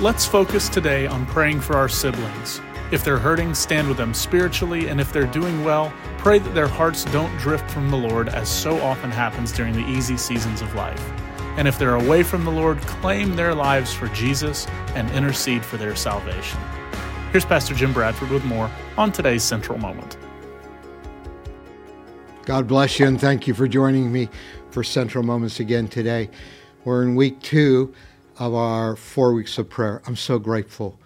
Let's focus today on praying for our siblings. If they're hurting, stand with them spiritually, and if they're doing well, pray that their hearts don't drift from the Lord as so often happens during the easy seasons of life. And if they're away from the Lord, claim their lives for Jesus and intercede for their salvation. Here's Pastor Jim Bradford with more on today's Central Moment. God bless you and thank you for joining me for Central Moments again today. We're in week two of our four weeks of prayer. I'm so grateful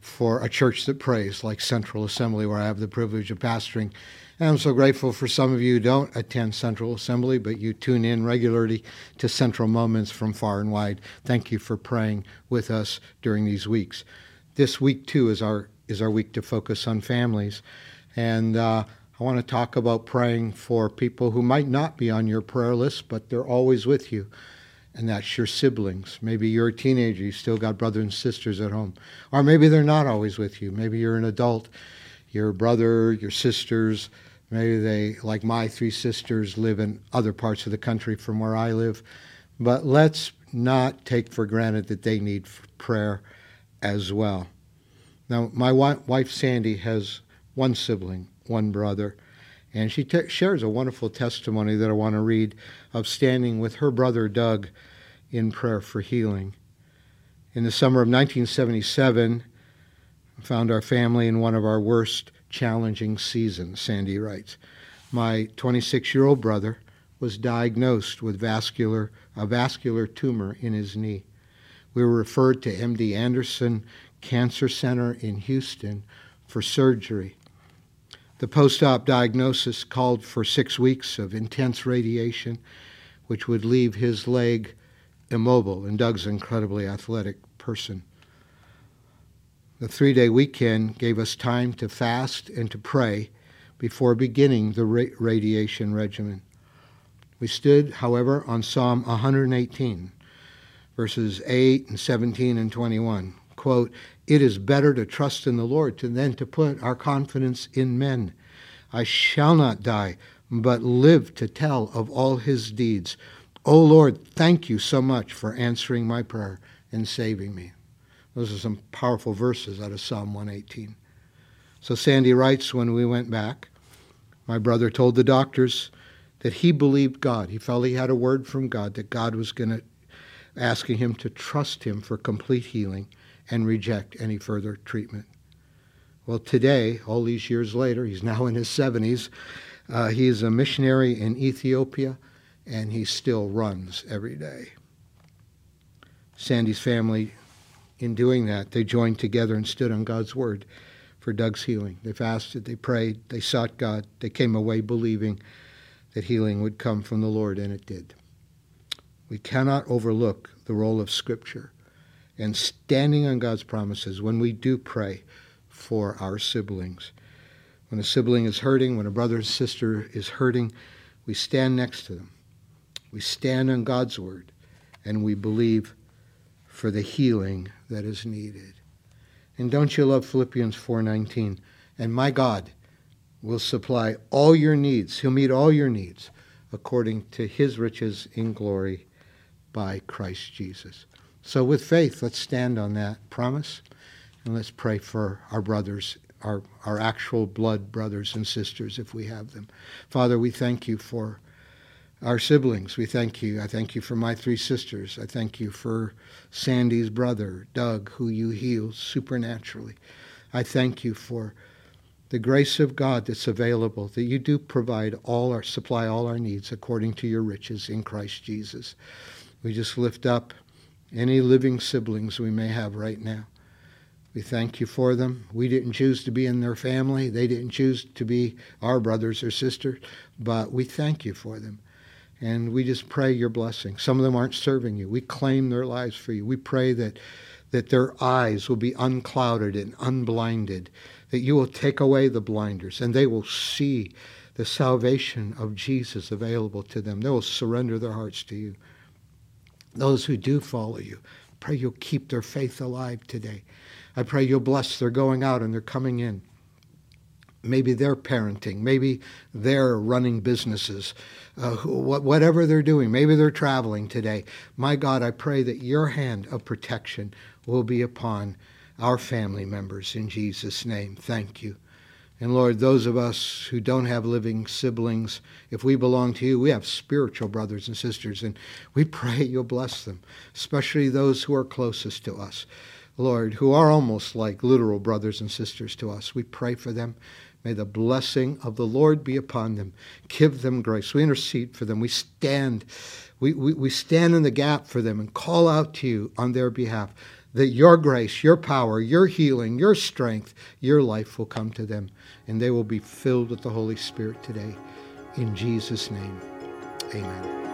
for a church that prays like Central Assembly, where I have the privilege of pastoring. And I'm so grateful for some of you who don't attend Central Assembly, but you tune in regularly to Central Moments from far and wide. Thank you for praying with us during these weeks. This week, too, is our, is our week to focus on families. And uh, I want to talk about praying for people who might not be on your prayer list, but they're always with you. And that's your siblings. Maybe you're a teenager, you still got brothers and sisters at home. Or maybe they're not always with you. Maybe you're an adult, your brother, your sisters, maybe they, like my three sisters, live in other parts of the country from where I live. But let's not take for granted that they need prayer as well. Now, my wife Sandy has one sibling, one brother. And she t- shares a wonderful testimony that I want to read of standing with her brother Doug in prayer for healing. In the summer of 1977, I found our family in one of our worst challenging seasons, Sandy writes. My 26 year old brother was diagnosed with vascular, a vascular tumor in his knee. We were referred to MD Anderson Cancer Center in Houston for surgery. The post op diagnosis called for six weeks of intense radiation, which would leave his leg immobile, and Doug's an incredibly athletic person. The three day weekend gave us time to fast and to pray before beginning the ra- radiation regimen. We stood, however, on Psalm 118, verses 8 and 17 and 21. Quote, it is better to trust in the Lord than to put our confidence in men. I shall not die, but live to tell of all his deeds. O oh Lord, thank you so much for answering my prayer and saving me. Those are some powerful verses out of Psalm 118. So Sandy writes when we went back, my brother told the doctors that he believed God. He felt he had a word from God that God was going to asking him to trust him for complete healing and reject any further treatment. Well, today, all these years later, he's now in his 70s. Uh, he's a missionary in Ethiopia, and he still runs every day. Sandy's family, in doing that, they joined together and stood on God's word for Doug's healing. They fasted, they prayed, they sought God, they came away believing that healing would come from the Lord, and it did. We cannot overlook the role of Scripture and standing on God's promises when we do pray for our siblings. When a sibling is hurting, when a brother or sister is hurting, we stand next to them. We stand on God's word and we believe for the healing that is needed. And don't you love Philippians 4:19? And my God will supply all your needs. He'll meet all your needs according to his riches in glory by Christ Jesus. So, with faith, let's stand on that promise and let's pray for our brothers, our, our actual blood brothers and sisters, if we have them. Father, we thank you for our siblings. We thank you. I thank you for my three sisters. I thank you for Sandy's brother, Doug, who you healed supernaturally. I thank you for the grace of God that's available, that you do provide all our supply all our needs according to your riches in Christ Jesus. We just lift up any living siblings we may have right now. We thank you for them. We didn't choose to be in their family. They didn't choose to be our brothers or sisters, but we thank you for them. And we just pray your blessing. Some of them aren't serving you. We claim their lives for you. We pray that, that their eyes will be unclouded and unblinded, that you will take away the blinders and they will see the salvation of Jesus available to them. They will surrender their hearts to you those who do follow you. Pray you'll keep their faith alive today. I pray you'll bless their going out and their coming in. maybe they're parenting, maybe they're running businesses, uh, whatever they're doing, maybe they're traveling today. My God, I pray that your hand of protection will be upon our family members in Jesus' name. Thank you. And Lord, those of us who don't have living siblings, if we belong to you, we have spiritual brothers and sisters, and we pray you'll bless them, especially those who are closest to us, Lord, who are almost like literal brothers and sisters to us. We pray for them. May the blessing of the Lord be upon them. Give them grace. We intercede for them. We stand, we, we, we stand in the gap for them and call out to you on their behalf that your grace, your power, your healing, your strength, your life will come to them, and they will be filled with the Holy Spirit today. In Jesus' name, amen.